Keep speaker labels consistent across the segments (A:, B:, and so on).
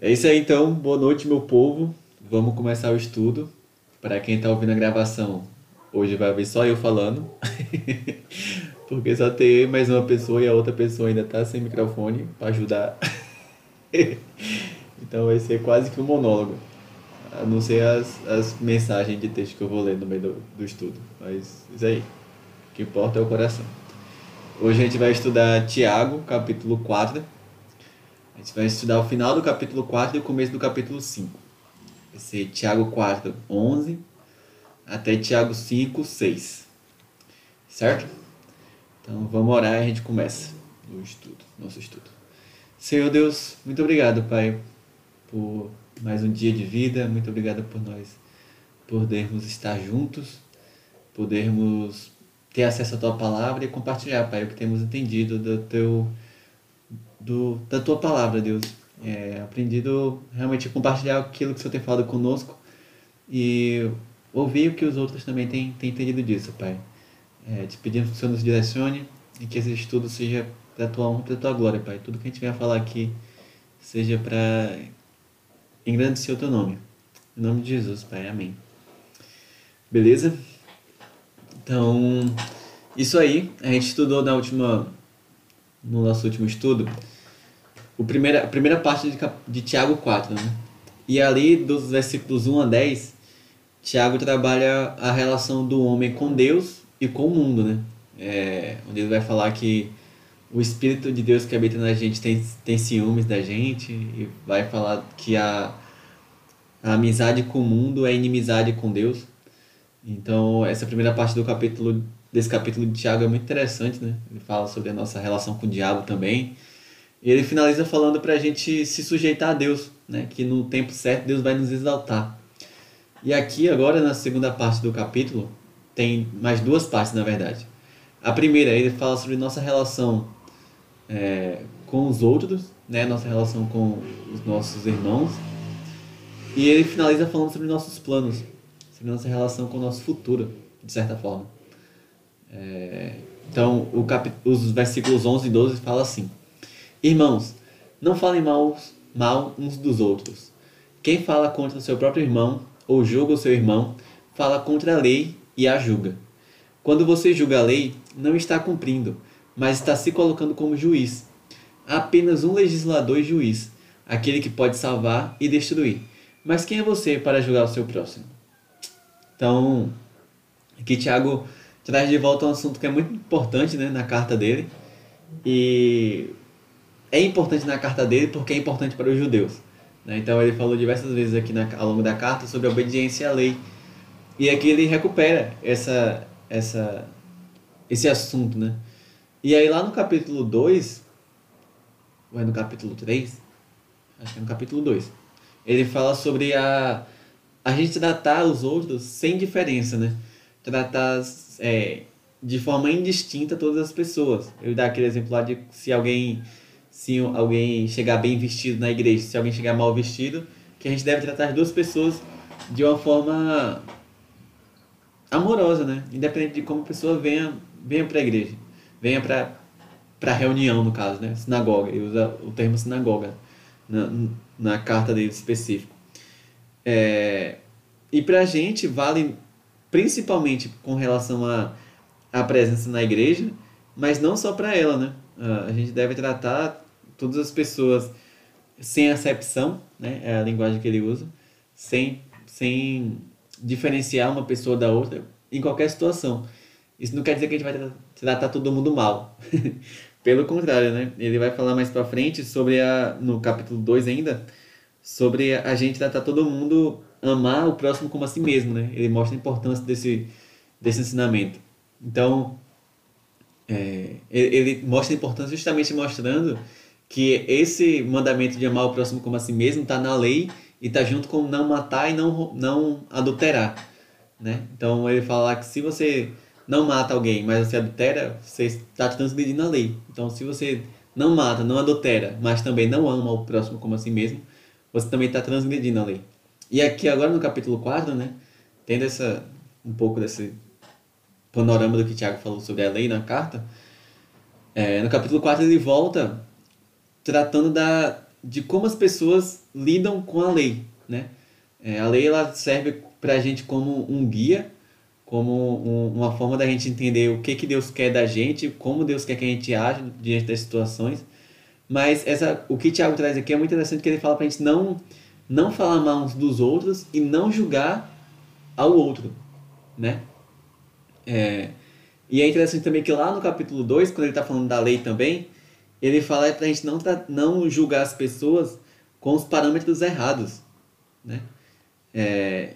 A: É isso aí então, boa noite meu povo. Vamos começar o estudo. Para quem está ouvindo a gravação, hoje vai ver só eu falando. Porque só tem mais uma pessoa e a outra pessoa ainda está sem microfone para ajudar. então vai ser quase que um monólogo. A não ser as, as mensagens de texto que eu vou ler no meio do, do estudo. Mas isso aí. O que importa é o coração. Hoje a gente vai estudar Tiago, capítulo 4 a gente vai estudar o final do capítulo 4 e o começo do capítulo 5. Vai ser Tiago 4, 11 até Tiago 5, 6. Certo? Então vamos orar e a gente começa o estudo, nosso estudo. Senhor Deus, muito obrigado, Pai, por mais um dia de vida. Muito obrigado por nós podermos estar juntos, podermos ter acesso à Tua palavra e compartilhar, Pai, o que temos entendido do Teu do, da tua palavra, Deus. É, aprendido realmente a compartilhar aquilo que o Senhor tem falado conosco e ouvir o que os outros também têm, têm entendido disso, Pai. É, te pedimos que o Senhor nos direcione e que esse estudo seja para tua honra e para tua glória, Pai. Tudo que a gente venha falar aqui seja para engrandecer o teu nome. Em nome de Jesus, Pai. Amém. Beleza? Então, isso aí. A gente estudou na última no nosso último estudo, o primeira, a primeira parte de, de Tiago 4. Né? E ali, dos versículos 1 a 10, Tiago trabalha a relação do homem com Deus e com o mundo, né? É, onde ele vai falar que o Espírito de Deus que habita na gente tem, tem ciúmes da gente e vai falar que a, a amizade com o mundo é inimizade com Deus. Então, essa primeira parte do capítulo desse capítulo de Tiago é muito interessante, né? Ele fala sobre a nossa relação com o diabo também. E ele finaliza falando para a gente se sujeitar a Deus, né? Que no tempo certo Deus vai nos exaltar. E aqui, agora, na segunda parte do capítulo, tem mais duas partes, na verdade. A primeira, ele fala sobre nossa relação é, com os outros, né? Nossa relação com os nossos irmãos. E ele finaliza falando sobre nossos planos, sobre nossa relação com o nosso futuro, de certa forma. É, então, cap... os versículos 11 e 12 fala assim: Irmãos, não falem mal, mal uns dos outros. Quem fala contra seu próprio irmão ou julga o seu irmão, fala contra a lei e a julga. Quando você julga a lei, não está cumprindo, mas está se colocando como juiz. Há apenas um legislador e juiz, aquele que pode salvar e destruir. Mas quem é você para julgar o seu próximo? Então, aqui Tiago traz de volta um assunto que é muito importante né, na carta dele. E é importante na carta dele porque é importante para os judeus. Né? Então ele falou diversas vezes aqui na, ao longo da carta sobre a obediência à lei. E aqui ele recupera essa, essa, esse assunto. Né? E aí lá no capítulo 2, ou é no capítulo 3? Acho que é no capítulo 2. Ele fala sobre a, a gente tratar os outros sem diferença, né? Tratar é, de forma indistinta todas as pessoas. Eu dar aquele exemplo lá de se alguém se alguém chegar bem vestido na igreja, se alguém chegar mal vestido, que a gente deve tratar as duas pessoas de uma forma amorosa, né? Independente de como a pessoa venha, venha para a igreja, venha para para reunião no caso, né? Sinagoga, ele usa o termo sinagoga na, na carta dele específico. É, e para a gente vale principalmente com relação à a, a presença na igreja, mas não só para ela, né? A gente deve tratar todas as pessoas sem acepção, né? É a linguagem que ele usa, sem, sem diferenciar uma pessoa da outra em qualquer situação. Isso não quer dizer que a gente vai tratar todo mundo mal. Pelo contrário, né? Ele vai falar mais para frente sobre a no capítulo 2 ainda, sobre a gente tratar todo mundo amar o próximo como a si mesmo, né? Ele mostra a importância desse, desse ensinamento. Então, é, ele mostra a importância justamente mostrando que esse mandamento de amar o próximo como a si mesmo está na lei e está junto com não matar e não, não adulterar, né? Então, ele fala que se você não mata alguém, mas você adultera, você está transgredindo a lei. Então, se você não mata, não adultera, mas também não ama o próximo como a si mesmo, você também está transgredindo a lei. E aqui agora no capítulo 4, né, tendo essa, um pouco desse panorama do que Tiago falou sobre a lei na carta, é, no capítulo 4 ele volta tratando da de como as pessoas lidam com a lei, né? É, a lei ela serve para a gente como um guia, como um, uma forma da gente entender o que, que Deus quer da gente, como Deus quer que a gente age diante das situações. Mas essa, o que Tiago traz aqui é muito interessante, que ele fala para a gente não, não falar mal uns dos outros e não julgar ao outro, né? É, e é interessante também que lá no capítulo 2, quando ele está falando da lei também, ele fala para a gente não, não julgar as pessoas com os parâmetros errados, né? É,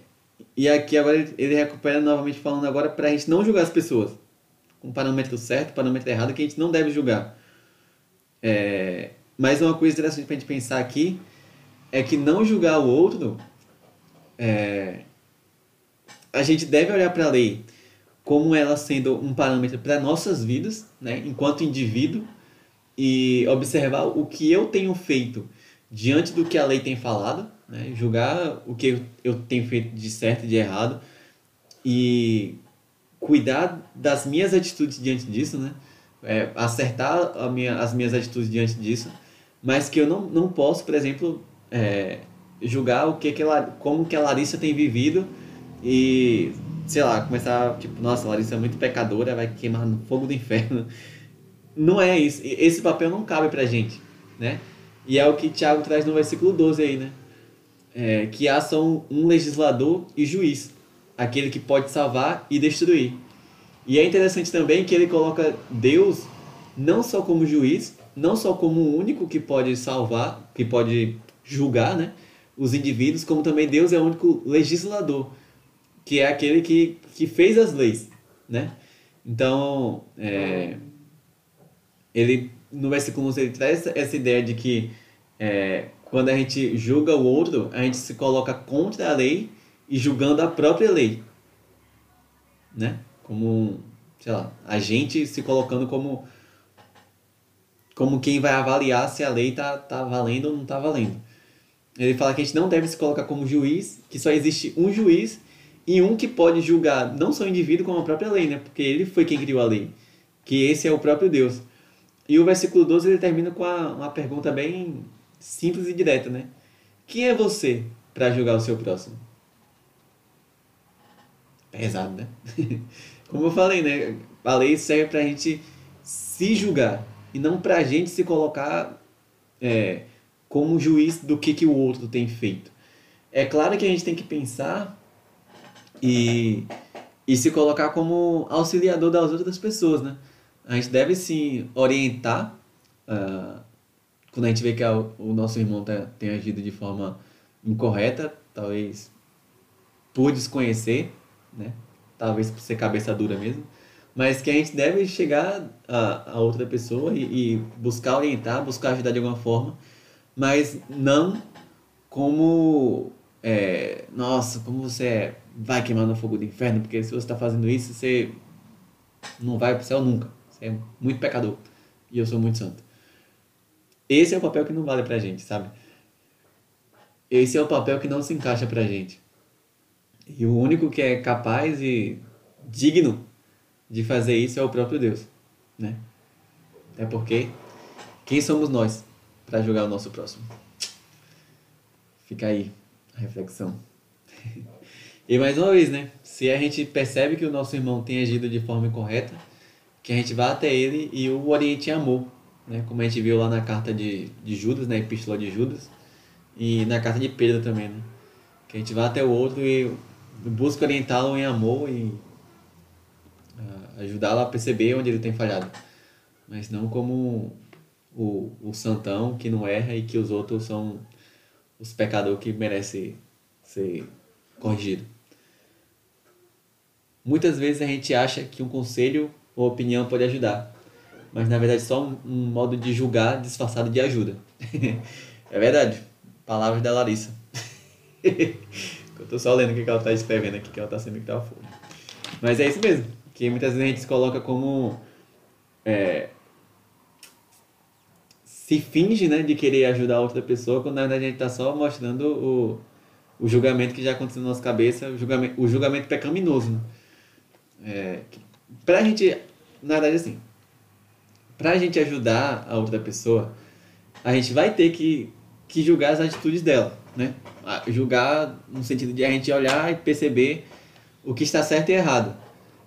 A: e aqui agora ele, recupera novamente falando agora para a gente não julgar as pessoas com parâmetro certo, parâmetro errado, que a gente não deve julgar. É, mas uma coisa interessante para a gente pensar aqui é que não julgar o outro, é, a gente deve olhar para a lei como ela sendo um parâmetro para nossas vidas, né, enquanto indivíduo, e observar o que eu tenho feito diante do que a lei tem falado, né, julgar o que eu tenho feito de certo e de errado, e cuidar das minhas atitudes diante disso, né, é, acertar minha, as minhas atitudes diante disso, mas que eu não, não posso, por exemplo, é, julgar o que, que ela, como que a Larissa tem vivido e sei lá, começar, tipo, nossa, Larissa é muito pecadora, vai queimar no fogo do inferno. Não é isso. Esse papel não cabe pra gente, né? E é o que Tiago traz no versículo 12 aí, né? É, que há só um legislador e juiz, aquele que pode salvar e destruir. E é interessante também que ele coloca Deus não só como juiz, não só como o único que pode salvar, que pode julgar, né? Os indivíduos, como também Deus é o único legislador que é aquele que, que fez as leis, né? Então, é, ele no versículo 11 ele traz essa ideia de que é, quando a gente julga o outro, a gente se coloca contra a lei e julgando a própria lei, né? Como, sei lá, a gente se colocando como como quem vai avaliar se a lei tá, tá valendo ou não tá valendo. Ele fala que a gente não deve se colocar como juiz, que só existe um juiz e um que pode julgar não só o indivíduo, como a própria lei, né? Porque ele foi quem criou a lei. Que esse é o próprio Deus. E o versículo 12 ele termina com uma, uma pergunta bem simples e direta, né? Quem é você para julgar o seu próximo? Pesado, né? Como eu falei, né? A lei serve para a gente se julgar e não para a gente se colocar é, como juiz do que, que o outro tem feito. É claro que a gente tem que pensar e, e se colocar como auxiliador das outras pessoas, né? A gente deve se orientar uh, quando a gente vê que a, o nosso irmão tá, tem agido de forma incorreta, talvez por desconhecer, né? Talvez por ser cabeça dura mesmo, mas que a gente deve chegar a, a outra pessoa e, e buscar orientar, buscar ajudar de alguma forma, mas não como é, nossa, como você é vai queimar no fogo do inferno, porque se você está fazendo isso, você não vai para o céu nunca. Você é muito pecador. E eu sou muito santo. Esse é o papel que não vale pra gente, sabe? Esse é o papel que não se encaixa pra gente. E o único que é capaz e digno de fazer isso é o próprio Deus, né? É porque quem somos nós para julgar o nosso próximo? Fica aí a reflexão. E mais uma vez, né? Se a gente percebe que o nosso irmão tem agido de forma incorreta, que a gente vá até ele e o oriente em amor, né? Como a gente viu lá na carta de, de Judas, na epístola de Judas, e na carta de Pedro também, né? Que a gente vá até o outro e busca orientá-lo em amor e uh, ajudá-lo a perceber onde ele tem falhado. Mas não como o, o santão que não erra e que os outros são os pecadores que merecem ser corrigido. Muitas vezes a gente acha que um conselho ou opinião pode ajudar, mas na verdade só um, um modo de julgar disfarçado de ajuda. é verdade. Palavras da Larissa. Eu tô só lendo o que ela tá escrevendo aqui, que ela tá que tá fogo. Mas é isso mesmo, que muitas vezes a gente se coloca como é, se finge né, de querer ajudar outra pessoa, quando na verdade a gente está só mostrando o, o julgamento que já aconteceu na nossa cabeça, o julgamento, o julgamento pecaminoso. Né? É, pra gente, na verdade, assim, pra gente ajudar a outra pessoa, a gente vai ter que que julgar as atitudes dela, né? Julgar no sentido de a gente olhar e perceber o que está certo e errado.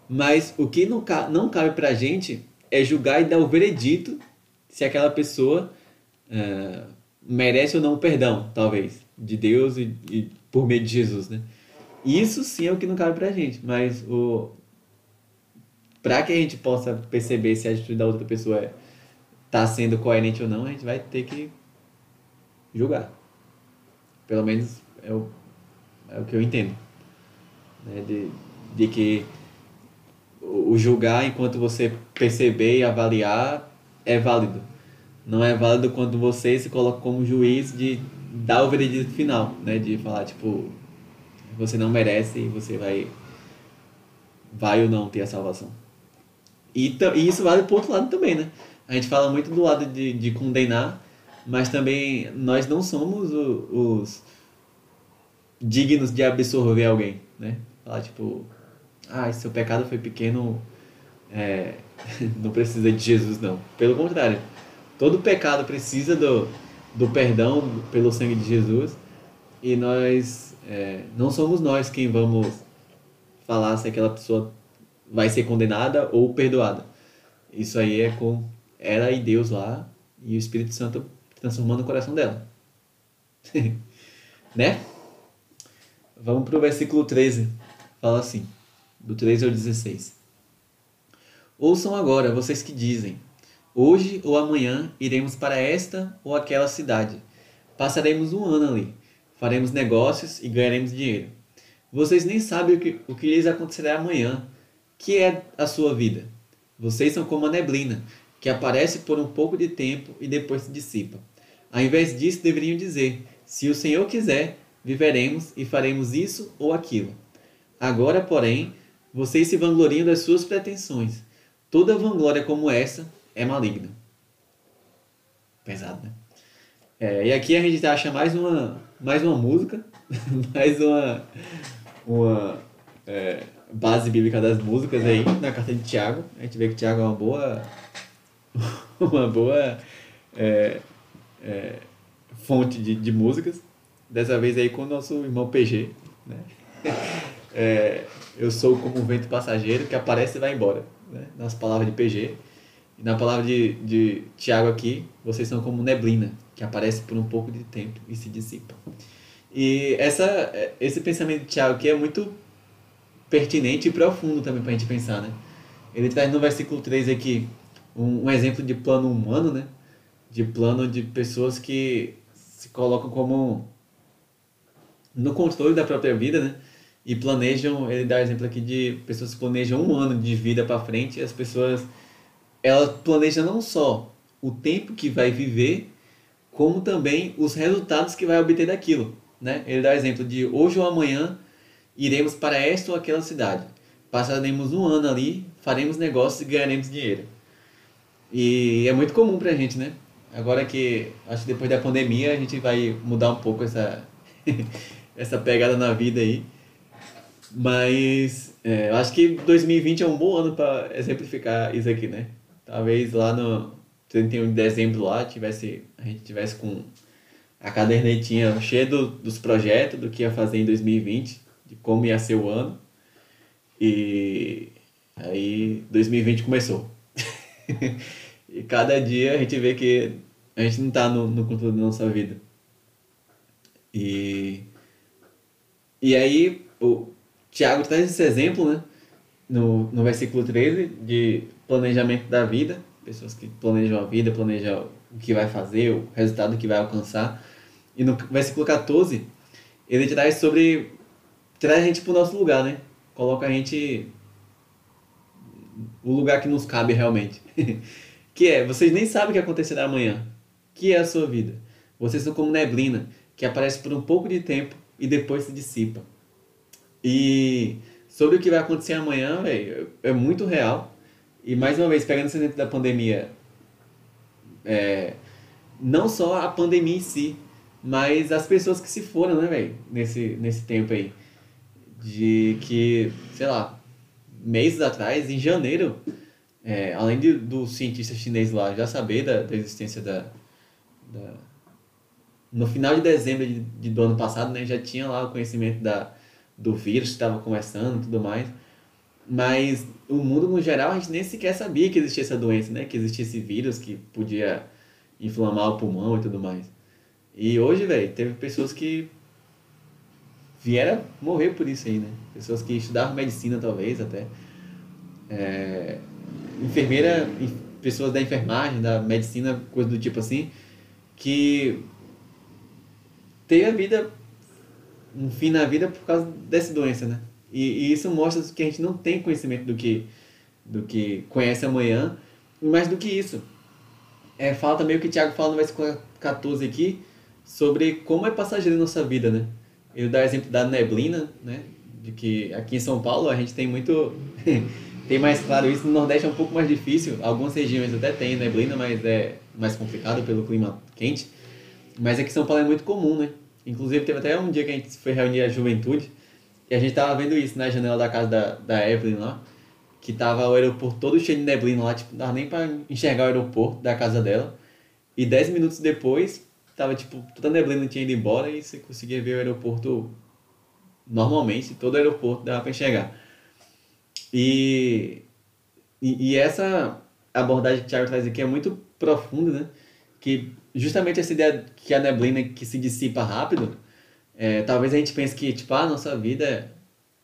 A: Mas o que não, não cabe pra gente é julgar e dar o veredito se aquela pessoa é, merece ou não o perdão, talvez, de Deus e, e, por meio de Jesus, né? Isso sim é o que não cabe pra gente, mas o para que a gente possa perceber se a atitude da outra pessoa está é, sendo coerente ou não, a gente vai ter que julgar. Pelo menos é o, é o que eu entendo. Né? De, de que o julgar enquanto você perceber e avaliar é válido. Não é válido quando você se coloca como juiz de dar o veredito final, né? De falar, tipo, você não merece e você vai vai ou não ter a salvação. E, e isso vale pro outro lado também, né? A gente fala muito do lado de, de condenar, mas também nós não somos o, os dignos de absorver alguém, né? Falar, tipo, ah, seu pecado foi pequeno, é, não precisa de Jesus, não. Pelo contrário, todo pecado precisa do, do perdão pelo sangue de Jesus e nós, é, não somos nós quem vamos falar se aquela pessoa vai ser condenada ou perdoada. Isso aí é com ela e Deus lá e o Espírito Santo transformando o coração dela. né? Vamos para o versículo 13. Fala assim: do 13 ao 16. Ouçam agora, vocês que dizem: Hoje ou amanhã iremos para esta ou aquela cidade. Passaremos um ano ali, faremos negócios e ganharemos dinheiro. Vocês nem sabem o que, o que lhes acontecerá amanhã, que é a sua vida. Vocês são como a neblina, que aparece por um pouco de tempo e depois se dissipa. Ao invés disso, deveriam dizer: Se o Senhor quiser, viveremos e faremos isso ou aquilo. Agora, porém, vocês se vangloriam das suas pretensões. Toda vanglória como essa é maligna. Pesado, né? É, e aqui a gente acha mais uma, mais uma música, mais uma, uma é, base bíblica das músicas aí na carta de Tiago. A gente vê que Tiago é uma boa, uma boa é, é, fonte de, de músicas. Dessa vez aí com o nosso irmão PG, né? É, eu sou como um vento passageiro que aparece e vai embora. Né? Nas palavras de PG. E na palavra de, de Tiago aqui, vocês são como neblina, que aparece por um pouco de tempo e se dissipa. E essa, esse pensamento de Tiago aqui é muito pertinente e profundo também para a gente pensar. Né? Ele traz no versículo 3 aqui um, um exemplo de plano humano, né? de plano de pessoas que se colocam como no controle da própria vida, né? E planejam, ele dá exemplo aqui de pessoas que planejam um ano de vida para frente, as pessoas elas planejam não só o tempo que vai viver, como também os resultados que vai obter daquilo, né? Ele dá exemplo de hoje ou amanhã iremos para esta ou aquela cidade. Passaremos um ano ali, faremos negócios e ganharemos dinheiro. E é muito comum pra gente, né? Agora que acho que depois da pandemia a gente vai mudar um pouco essa essa pegada na vida aí mas é, eu acho que 2020 é um bom ano para exemplificar isso aqui, né? Talvez lá no 31 de dezembro lá tivesse, a gente tivesse com a cadernetinha cheia do, dos projetos, do que ia fazer em 2020, de como ia ser o ano. E aí 2020 começou. e cada dia a gente vê que a gente não está no, no controle da nossa vida. E, e aí Tiago traz esse exemplo, né? No, no versículo 13, de planejamento da vida. Pessoas que planejam a vida, planejam o que vai fazer, o resultado que vai alcançar. E no versículo 14, ele traz sobre. traz a gente para o nosso lugar, né? Coloca a gente. o lugar que nos cabe realmente. que é, vocês nem sabem o que acontecerá amanhã. Que é a sua vida. Vocês são como neblina, que aparece por um pouco de tempo e depois se dissipa. E sobre o que vai acontecer amanhã, véio, é muito real. E mais uma vez, pegando esse exemplo da pandemia, é, não só a pandemia em si, mas as pessoas que se foram, né, velho, nesse, nesse tempo aí. De que, sei lá, meses atrás, em janeiro, é, além de, do cientista chinês lá já saber da, da existência da, da no final de dezembro de, de, do ano passado, né, já tinha lá o conhecimento da, do vírus que estava começando e tudo mais. Mas o mundo no geral a gente nem sequer sabia que existia essa doença, né? Que existia esse vírus que podia inflamar o pulmão e tudo mais. E hoje, velho, teve pessoas que vieram morrer por isso aí, né? Pessoas que estudavam medicina, talvez, até. É, enfermeira, pessoas da enfermagem, da medicina, coisa do tipo assim, que teve a vida, um fim na vida por causa dessa doença, né? E, e isso mostra que a gente não tem conhecimento do que, do que conhece amanhã, mais do que isso. É, fala também o que o Tiago fala no versículo 14 aqui, sobre como é passageiro nossa vida, né? Eu dar exemplo da neblina, né? De que aqui em São Paulo a gente tem muito... tem mais claro isso, no Nordeste é um pouco mais difícil, algumas regiões até tem neblina, mas é mais complicado pelo clima quente. Mas aqui em São Paulo é muito comum, né? Inclusive teve até um dia que a gente foi reunir a juventude e a gente tava vendo isso na janela da casa da, da Evelyn lá, que tava o aeroporto todo cheio de neblina lá, tipo, não dava nem pra enxergar o aeroporto da casa dela. E dez minutos depois, tava tipo, toda a neblina tinha ido embora e você conseguia ver o aeroporto normalmente, todo o aeroporto dava pra enxergar. E, e, e essa abordagem que o Thiago traz aqui é muito profunda, né? Que justamente essa ideia que a neblina que se dissipa rápido, é, talvez a gente pense que, tipo, a nossa vida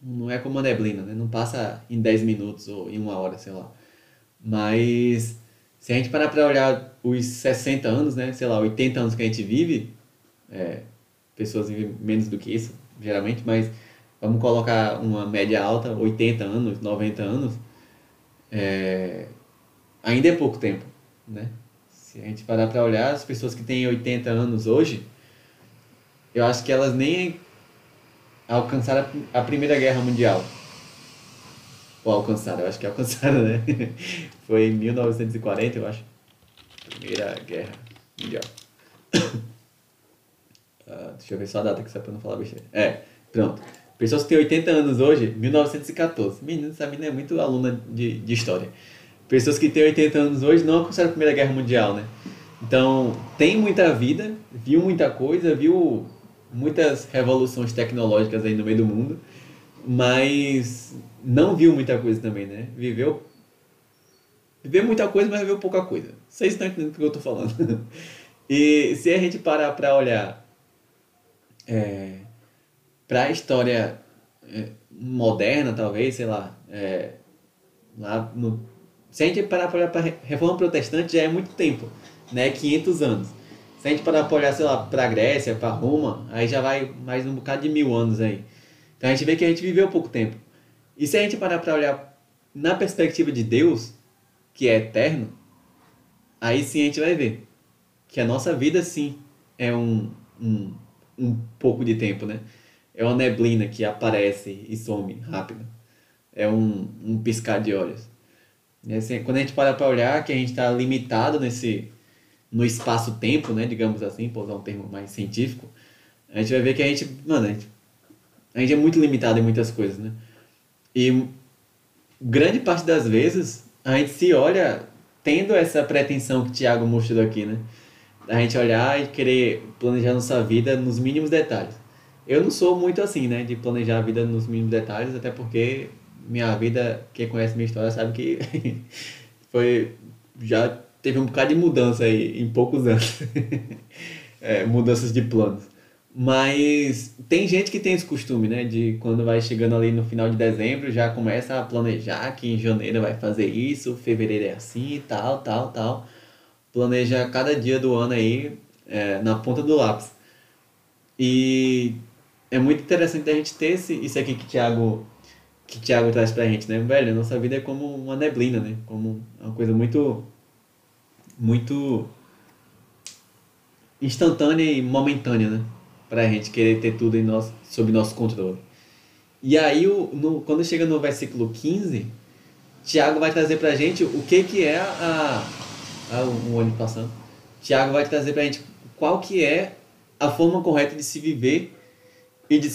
A: não é como a neblina, né? Não passa em 10 minutos ou em uma hora, sei lá. Mas se a gente parar para olhar os 60 anos, né? Sei lá, 80 anos que a gente vive, é, pessoas vivem menos do que isso, geralmente, mas vamos colocar uma média alta, 80 anos, 90 anos, é, ainda é pouco tempo, né? Se a gente parar para olhar, as pessoas que têm 80 anos hoje, eu acho que elas nem alcançaram a Primeira Guerra Mundial. Ou alcançaram, eu acho que alcançaram, né? Foi em 1940, eu acho. Primeira Guerra Mundial. Uh, deixa eu ver só a data que sai pra não falar besteira. É, pronto. Pessoas que têm 80 anos hoje, 1914. Menino, essa menina é muito aluna de, de história. Pessoas que têm 80 anos hoje não alcançaram a Primeira Guerra Mundial, né? Então, tem muita vida, viu muita coisa, viu muitas revoluções tecnológicas aí no meio do mundo, mas não viu muita coisa também, né? Viveu viveu muita coisa, mas viveu pouca coisa. Vocês estão entendendo o que eu estou falando. e se a gente parar para olhar é, para a história é, moderna, talvez, sei lá, é, lá no, se a gente parar para olhar para a Reforma Protestante, já é muito tempo, né? 500 anos. Se a gente parar para olhar, sei lá, para a Grécia, para Roma, aí já vai mais um bocado de mil anos aí. Então a gente vê que a gente viveu pouco tempo. E se a gente parar para olhar na perspectiva de Deus, que é eterno, aí sim a gente vai ver que a nossa vida sim é um, um, um pouco de tempo, né? É uma neblina que aparece e some rápido. É um, um piscar de olhos. Assim, quando a gente para para olhar que a gente está limitado nesse no espaço-tempo, né, digamos assim, para usar um termo mais científico, a gente vai ver que a gente, mano, a gente, a gente é muito limitado em muitas coisas, né? E grande parte das vezes a gente se olha tendo essa pretensão que o Thiago mostrou aqui, né? A gente olhar e querer planejar nossa vida nos mínimos detalhes. Eu não sou muito assim, né, de planejar a vida nos mínimos detalhes, até porque minha vida, quem conhece minha história sabe que foi já teve um bocado de mudança aí em poucos anos. é, mudanças de planos. Mas tem gente que tem esse costume, né? De quando vai chegando ali no final de dezembro, já começa a planejar que em janeiro vai fazer isso, fevereiro é assim, tal, tal, tal. Planeja cada dia do ano aí é, na ponta do lápis. E é muito interessante a gente ter esse, isso aqui que o Thiago, que o Thiago traz pra gente, né? Velho, nossa vida é como uma neblina, né? Como uma coisa muito muito instantânea e momentânea, né? Pra gente querer ter tudo em nosso, sob nosso controle. E aí, o, no, quando chega no versículo 15, Tiago vai trazer pra gente o que que é a... a o ônibus passando. Tiago vai trazer pra gente qual que é a forma correta de se viver e de,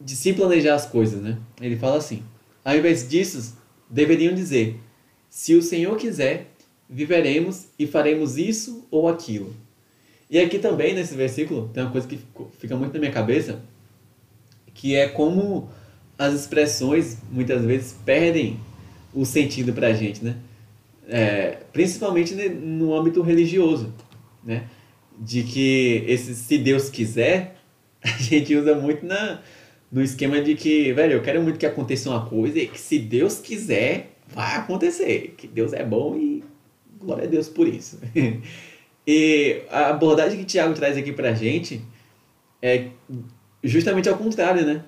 A: de se planejar as coisas, né? Ele fala assim, ao invés disso, deveriam dizer, se o Senhor quiser, viveremos e faremos isso ou aquilo. E aqui também, nesse versículo, tem uma coisa que fica muito na minha cabeça, que é como as expressões, muitas vezes, perdem o sentido pra gente, né? É, principalmente no âmbito religioso, né? De que esse se Deus quiser, a gente usa muito na, no esquema de que, velho, eu quero muito que aconteça uma coisa e que se Deus quiser, vai acontecer. Que Deus é bom e glória a Deus por isso. e a abordagem que Tiago traz aqui pra gente é justamente ao contrário, né?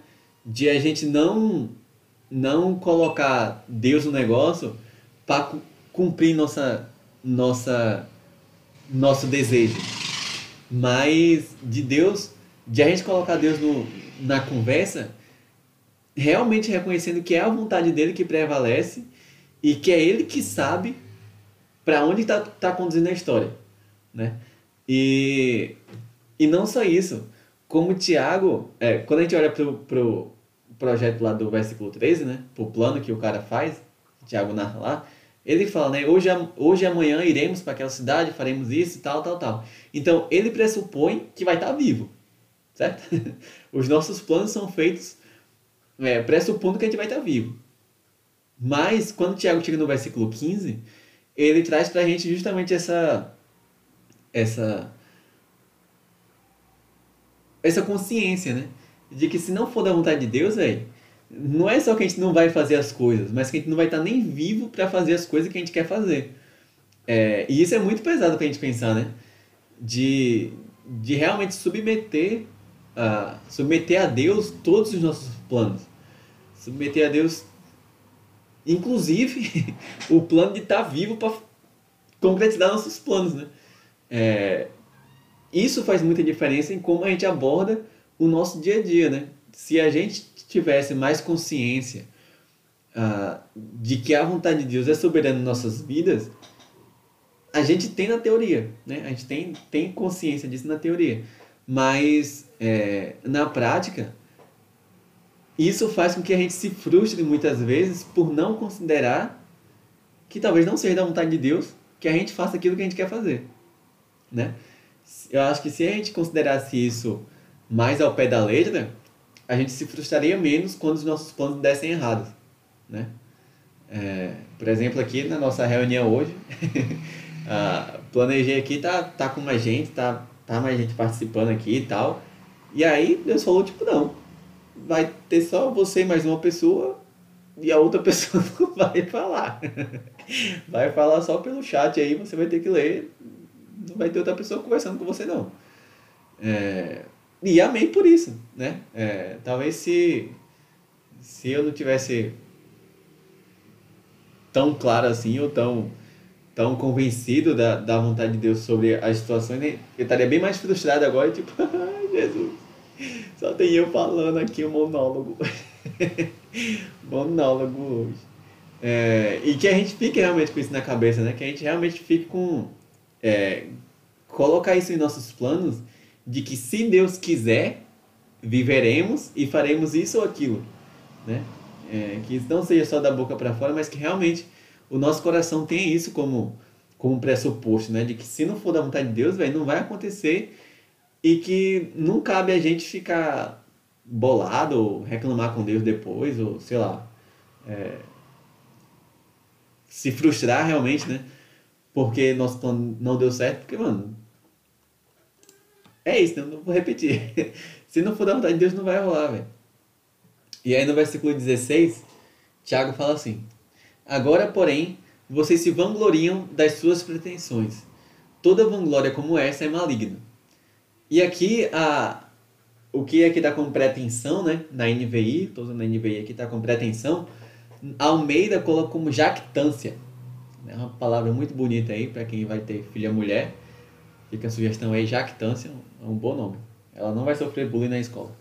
A: De a gente não não colocar Deus no negócio para cumprir nossa nossa nosso desejo, mas de Deus, de a gente colocar Deus no, na conversa, realmente reconhecendo que é a vontade dele que prevalece e que é ele que sabe para onde está tá conduzindo a história, né? E, e não só isso, como Tiago, é, quando a gente olha pro, pro projeto lá do versículo 13, né? Pro plano que o cara faz, Tiago narra lá, ele fala, né? Hoje, hoje e amanhã iremos para aquela cidade, faremos isso e tal, tal, tal. Então, ele pressupõe que vai estar tá vivo, certo? Os nossos planos são feitos é, pressupondo que a gente vai estar vivo. Mas, quando Tiago chega no versículo 15, ele traz para a gente justamente essa, essa, essa consciência, né? De que se não for da vontade de Deus, velho, não é só que a gente não vai fazer as coisas, mas que a gente não vai estar nem vivo para fazer as coisas que a gente quer fazer. É, e isso é muito pesado para a gente pensar, né? De, de realmente submeter a, submeter a Deus todos os nossos planos. Submeter a Deus, inclusive, o plano de estar vivo para concretizar nossos planos, né? É, isso faz muita diferença em como a gente aborda o nosso dia a dia, né? Se a gente tivesse mais consciência uh, de que a vontade de Deus é soberana em nossas vidas, a gente tem na teoria, né? A gente tem, tem consciência disso na teoria. Mas é, na prática, isso faz com que a gente se frustre muitas vezes por não considerar que talvez não seja da vontade de Deus que a gente faça aquilo que a gente quer fazer, né? Eu acho que se a gente considerasse isso mais ao pé da letra, a gente se frustraria menos quando os nossos planos dessem errados, né? É, por exemplo, aqui na nossa reunião hoje, a, planejei aqui, tá, tá com mais gente, tá, tá mais gente participando aqui e tal. E aí Deus falou, tipo, não, vai ter só você e mais uma pessoa e a outra pessoa não vai falar. Vai falar só pelo chat aí, você vai ter que ler, não vai ter outra pessoa conversando com você não. É, e amei por isso, né? É, talvez se, se eu não tivesse tão claro assim, ou tão, tão convencido da, da vontade de Deus sobre as situações, né? eu estaria bem mais frustrado agora, tipo, Jesus, só tem eu falando aqui o um monólogo. monólogo hoje. É, e que a gente fique realmente com isso na cabeça, né? Que a gente realmente fique com. É, colocar isso em nossos planos de que se Deus quiser, viveremos e faremos isso ou aquilo, né? É, que isso não seja só da boca para fora, mas que realmente o nosso coração tenha isso como como pressuposto, né? De que se não for da vontade de Deus, velho, não vai acontecer e que não cabe a gente ficar bolado ou reclamar com Deus depois ou sei lá é, se frustrar realmente, né? Porque nosso plano não deu certo, porque mano é isso, né? não vou repetir. Se não for da vontade de Deus, não vai rolar, velho. E aí no versículo 16, Tiago fala assim: Agora, porém, vocês se vangloriam das suas pretensões. Toda vanglória como essa é maligna. E aqui, a, o que aqui está com pretensão, né? Na NVI, estou usando a NVI aqui, está com pretensão. Almeida coloca como jactância. É uma palavra muito bonita aí para quem vai ter filha mulher. Fica a sugestão aí, jactância, é um bom nome. Ela não vai sofrer bullying na escola.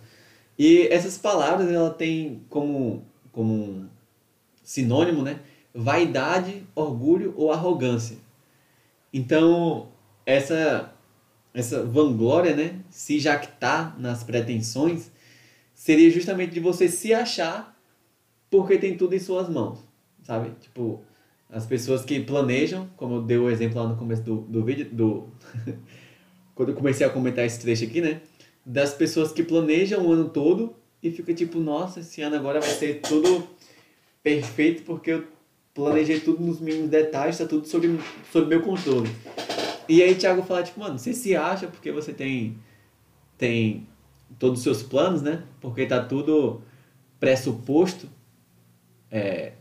A: E essas palavras, ela tem como, como sinônimo, né? Vaidade, orgulho ou arrogância. Então, essa, essa vanglória, né? Se jactar nas pretensões, seria justamente de você se achar porque tem tudo em suas mãos, sabe? Tipo, as pessoas que planejam, como eu dei o exemplo lá no começo do, do vídeo, do, quando eu comecei a comentar esse trecho aqui, né? Das pessoas que planejam o ano todo e fica tipo, nossa, esse ano agora vai ser tudo perfeito porque eu planejei tudo nos mínimos detalhes, tá tudo sob, sob meu controle. E aí Thiago fala, tipo, mano, você se acha porque você tem, tem todos os seus planos, né? Porque tá tudo pressuposto. É...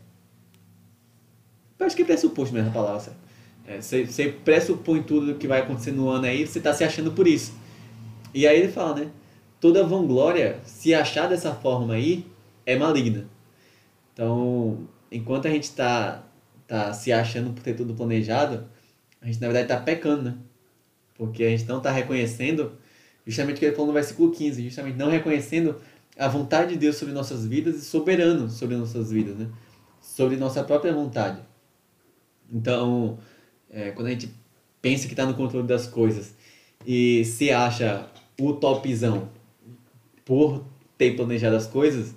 A: Eu acho que é pressuposto mesmo a palavra, certo? É, você, pressupõe tudo que vai acontecer no ano aí, você tá se achando por isso. E aí ele fala, né? Toda vanglória, se achar dessa forma aí, é maligna. Então, enquanto a gente está tá se achando por ter tudo planejado, a gente na verdade está pecando, né? Porque a gente não está reconhecendo, justamente o que ele falou no versículo 15, justamente não reconhecendo a vontade de Deus sobre nossas vidas e soberano sobre nossas vidas, né? Sobre nossa própria vontade. Então, é, quando a gente pensa que está no controle das coisas e se acha o topzão por ter planejado as coisas,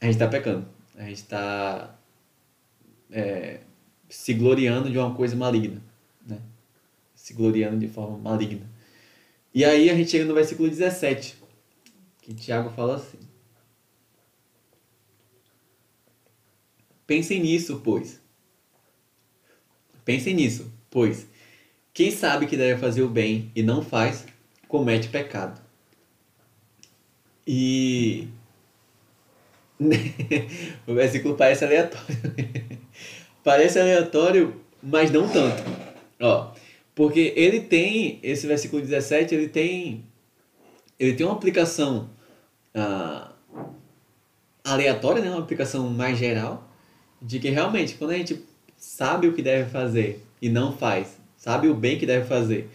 A: a gente está pecando a gente está é, se gloriando de uma coisa maligna? Se gloriando de forma maligna. E aí a gente chega no versículo 17, que Tiago fala assim: Pensem nisso, pois. Pensem nisso, pois quem sabe que deve fazer o bem e não faz, comete pecado. E o versículo parece aleatório. parece aleatório, mas não tanto. Ó, porque ele tem, esse versículo 17, ele tem, ele tem uma aplicação ah, aleatória, né? uma aplicação mais geral, de que realmente, quando a gente sabe o que deve fazer e não faz, sabe o bem que deve fazer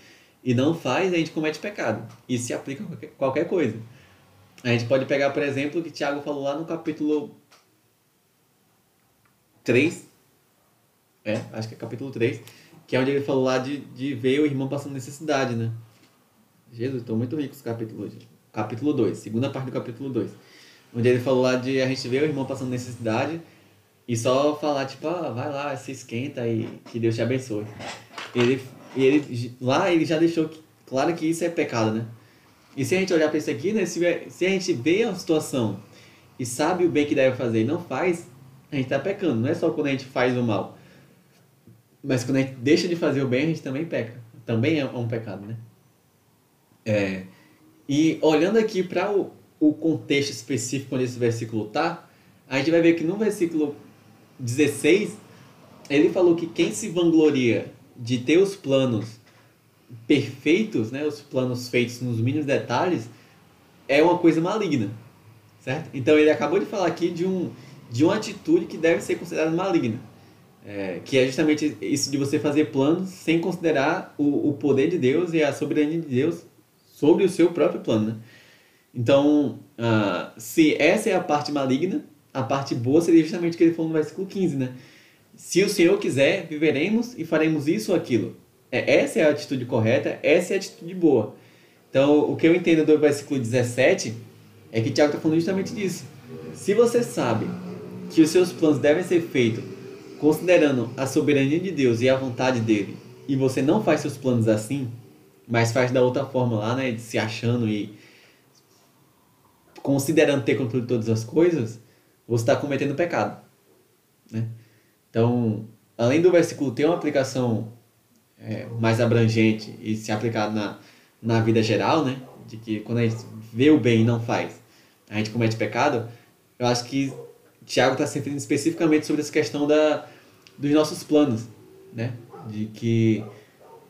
A: e não faz, a gente comete pecado. Isso se aplica a qualquer, coisa. A gente pode pegar, por exemplo, o que Tiago falou lá no capítulo 3. É, acho que é capítulo 3. Que é onde ele falou lá de, de ver o irmão passando necessidade, né? Jesus, estou muito rico esse capítulo hoje. Capítulo 2, segunda parte do capítulo 2. Onde ele falou lá de a gente ver o irmão passando necessidade e só falar, tipo, ah, vai lá, se esquenta e que Deus te abençoe. Ele, ele, lá ele já deixou claro que isso é pecado, né? E se a gente olhar para isso aqui, né, se, se a gente vê a situação e sabe o bem que deve fazer e não faz, a gente está pecando. Não é só quando a gente faz o mal. Mas quando a gente deixa de fazer o bem, a gente também peca. Também é um pecado, né? É, e olhando aqui para o, o contexto específico onde esse versículo está, a gente vai ver que no versículo 16, ele falou que quem se vangloria de ter os planos perfeitos, né, os planos feitos nos mínimos detalhes, é uma coisa maligna, certo? Então ele acabou de falar aqui de, um, de uma atitude que deve ser considerada maligna, é, que é justamente isso de você fazer planos sem considerar o, o poder de Deus e a soberania de Deus sobre o seu próprio plano, né? Então, uh, se essa é a parte maligna, a parte boa seria justamente o que ele falou no versículo 15, né? Se o Senhor quiser, viveremos e faremos isso ou aquilo. É, essa é a atitude correta, essa é a atitude boa. Então, o que eu entendo do versículo 17 é que Tiago está falando justamente disso. Se você sabe que os seus planos devem ser feitos considerando a soberania de Deus e a vontade dele, e você não faz seus planos assim, mas faz da outra forma lá, né, se achando e considerando ter controle de todas as coisas, você está cometendo pecado. Né? Então, além do versículo ter uma aplicação é, mais abrangente e se aplicado na, na vida geral, né? De que quando a gente vê o bem e não faz, a gente comete pecado. Eu acho que Tiago está se referindo especificamente sobre essa questão da, dos nossos planos, né? De que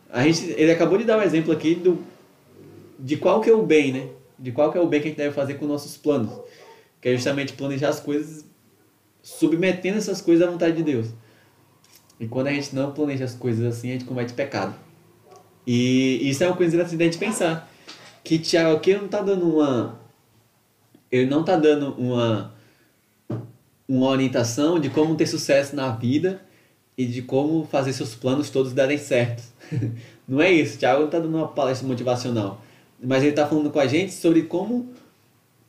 A: a gente, ele acabou de dar um exemplo aqui do, de qual que é o bem, né? De qual que é o bem que a gente deve fazer com nossos planos. Que é justamente planejar as coisas submetendo essas coisas à vontade de Deus. E quando a gente não planeja as coisas assim, a gente comete pecado. E isso é uma coisa interessante a gente pensar. Que Tiago aqui não está dando uma. Ele não está dando uma, uma orientação de como ter sucesso na vida e de como fazer seus planos todos darem certo. não é isso. Tiago não está dando uma palestra motivacional. Mas ele está falando com a gente sobre como,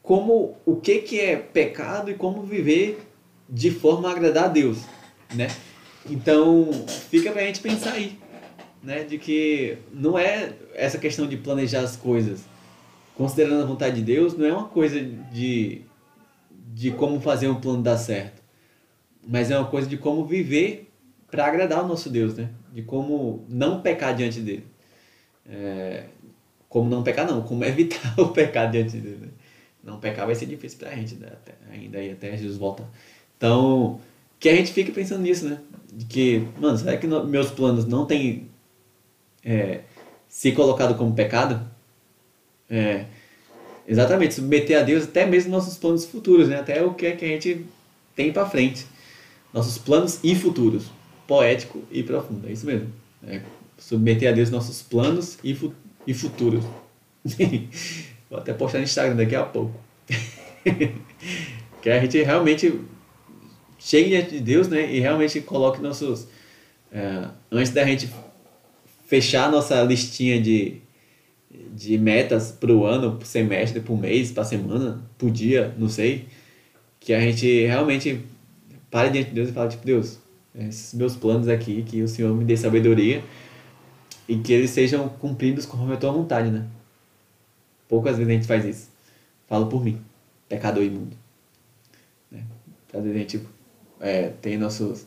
A: como o que, que é pecado e como viver de forma a agradar a Deus. Né? Então, fica pra gente pensar aí. né, de que não é essa questão de planejar as coisas, considerando a vontade de Deus, não é uma coisa de, de como fazer um plano dar certo, mas é uma coisa de como viver para agradar o nosso Deus, né? De como não pecar diante dele. É, como não pecar, não, como evitar o pecado diante dele. Né? Não pecar vai ser difícil para a gente, né? até, ainda aí até Jesus voltar. Então, que a gente fique pensando nisso, né? De que, mano, será que no, meus planos não têm é, se colocado como pecado? É, exatamente, submeter a Deus até mesmo nossos planos futuros, né? Até o que, é que a gente tem para frente. Nossos planos e futuros. Poético e profundo, é isso mesmo. É, submeter a Deus nossos planos e, fu e futuros. Vou até postar no Instagram daqui a pouco. que a gente realmente chegue diante de Deus, né? E realmente coloque nossos. É, antes da gente fechar nossa listinha de, de metas para o ano, para semestre, para o mês, para semana, por dia, não sei. Que a gente realmente pare diante de Deus e fale, tipo, Deus, esses meus planos aqui, que o Senhor me dê sabedoria e que eles sejam cumpridos conforme a tua vontade, né? Poucas vezes a gente faz isso. Falo por mim, pecador imundo. Né? Às vezes a gente é, tem nossos,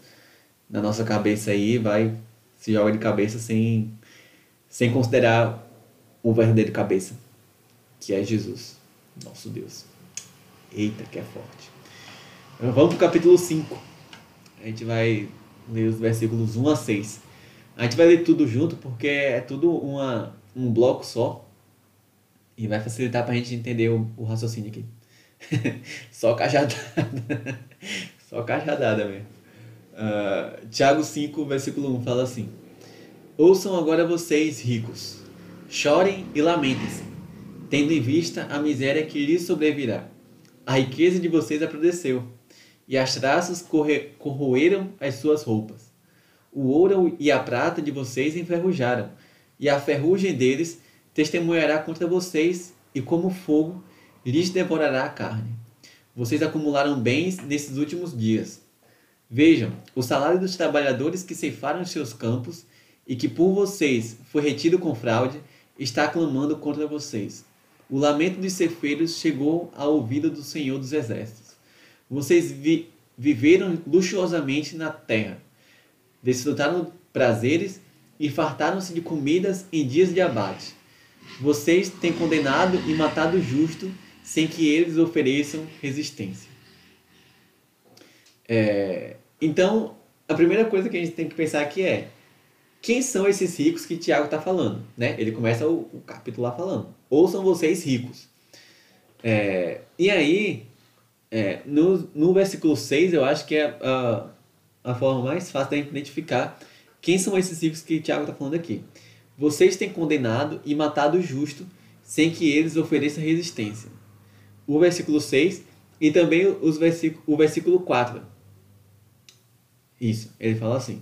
A: na nossa cabeça aí, vai, se joga de cabeça sem, sem considerar o verdadeiro cabeça, que é Jesus, nosso Deus. Eita, que é forte. Vamos para o capítulo 5. A gente vai ler os versículos 1 a 6. A gente vai ler tudo junto porque é tudo uma, um bloco só. E vai facilitar para a gente entender o, o raciocínio aqui. Só cajadada. Só cajadada mesmo. Uh, Tiago 5, versículo 1 fala assim: Ouçam agora vocês, ricos, chorem e lamentem-se, tendo em vista a miséria que lhes sobrevirá. A riqueza de vocês aprodeceu, e as traças corroeram as suas roupas. O ouro e a prata de vocês enferrujaram, e a ferrugem deles testemunhará contra vocês, e como fogo lhes devorará a carne. Vocês acumularam bens nesses últimos dias. Vejam, o salário dos trabalhadores que ceifaram seus campos e que por vocês foi retido com fraude está clamando contra vocês. O lamento dos cefeiros chegou ao ouvido do Senhor dos Exércitos. Vocês vi viveram luxuosamente na terra, desfrutaram prazeres e fartaram-se de comidas em dias de abate. Vocês têm condenado e matado o justo sem que eles ofereçam resistência. É, então, a primeira coisa que a gente tem que pensar aqui é quem são esses ricos que Tiago está falando? Né? Ele começa o, o, capítulo lá falando. Ou são vocês ricos? É, e aí, é, no, no versículo 6, eu acho que é a, a forma mais fácil de identificar quem são esses ricos que Tiago está falando aqui. Vocês têm condenado e matado o justo sem que eles ofereçam resistência o versículo 6 e também os versículo, o versículo 4. Isso, ele fala assim: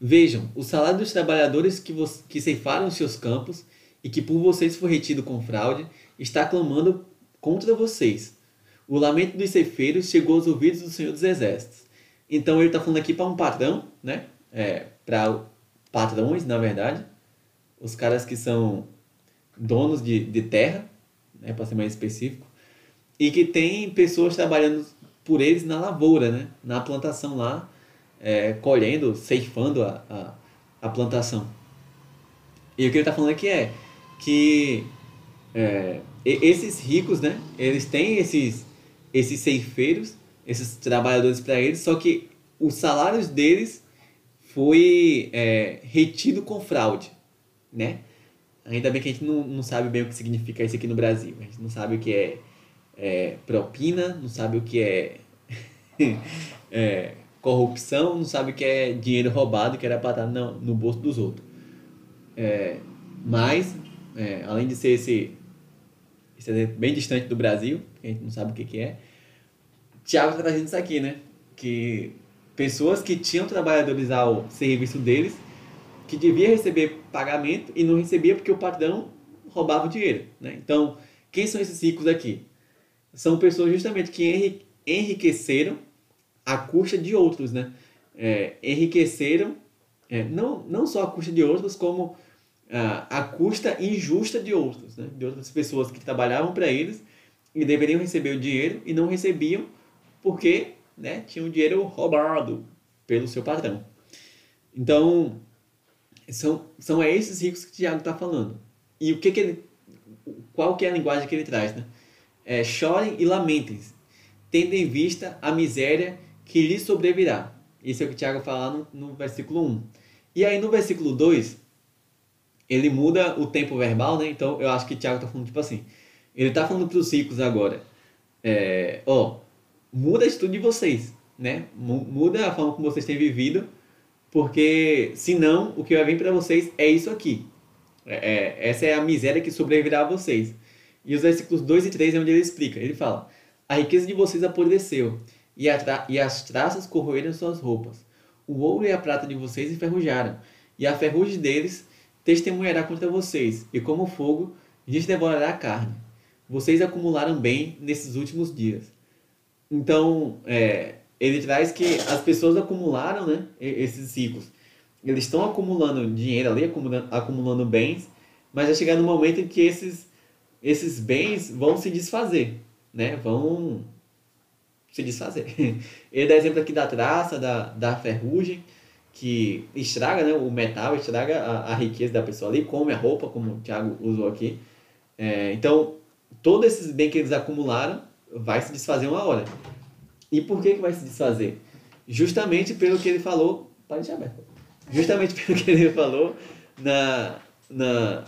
A: Vejam, o salário dos trabalhadores que, que ceifaram seus campos e que por vocês foi retido com fraude está clamando contra vocês. O lamento dos ceifeiros chegou aos ouvidos do Senhor dos Exércitos. Então ele está falando aqui para um patrão, né? É, para patrões, na verdade, os caras que são donos de, de terra, né? para ser mais específico, e que tem pessoas trabalhando por eles na lavoura, né? na plantação lá, é, colhendo, ceifando a, a, a, plantação. E o que ele está falando aqui é que é, esses ricos, né, eles têm esses, esses ceifeiros, esses trabalhadores para eles, só que os salários deles foi é, retido com fraude, né? Ainda bem que a gente não, não sabe bem o que significa isso aqui no Brasil. A gente não sabe o que é é, propina, não sabe o que é, é, corrupção, não sabe o que é dinheiro roubado que era para estar no, no bolso dos outros. É, mas, é, além de ser esse, esse bem distante do Brasil, a gente não sabe o que, que é, Tiago está trazendo isso aqui, né? Que pessoas que tinham trabalhadores ao serviço deles, que devia receber pagamento e não recebia porque o patrão roubava o dinheiro, né? Então, quem são esses ricos aqui? são pessoas justamente que enriqueceram à custa de outros, né? É, enriqueceram é, não, não só a custa de outros, como a, a custa injusta de outros, né? de outras pessoas que trabalhavam para eles e deveriam receber o dinheiro e não recebiam porque né, tinham dinheiro roubado pelo seu patrão. Então, são, são esses ricos que o Tiago está falando. E o que, que ele. Qual que é a linguagem que ele traz? Né? É, chorem e lamentem-se, tendo em vista a miséria que lhes sobrevirá. Isso é o que Tiago fala no, no versículo 1. E aí no versículo 2, ele muda o tempo verbal, né? Então eu acho que Tiago está falando tipo assim. Ele está falando para os ricos agora. É, ó, muda a atitude de vocês, né? Muda a forma como vocês têm vivido porque senão o que vai vir para vocês é isso aqui. É, é, essa é a miséria que sobreviverá a vocês. E os versículos 2 e 3 é onde ele explica. Ele fala: A riqueza de vocês apodreceu, e, e as traças corroeram suas roupas. O ouro e a prata de vocês enferrujaram, e a ferrugem deles testemunhará contra vocês, e como fogo lhes devorará a carne. Vocês acumularam bem nesses últimos dias. Então, é, ele traz que as pessoas acumularam né, esses ciclos. Eles estão acumulando dinheiro ali, acumulando, acumulando bens, mas vai chegar no momento em que esses, esses bens vão se desfazer, né? Vão se desfazer. Ele dá exemplo aqui da traça, da, da ferrugem, que estraga né, o metal, estraga a, a riqueza da pessoa ali, come a roupa, como o Thiago usou aqui. É, então, todos esses bens que eles acumularam vai se desfazer uma hora. E por que, que vai se desfazer? Justamente pelo que ele falou. Pode deixar aberto. Justamente pelo que ele falou na, na,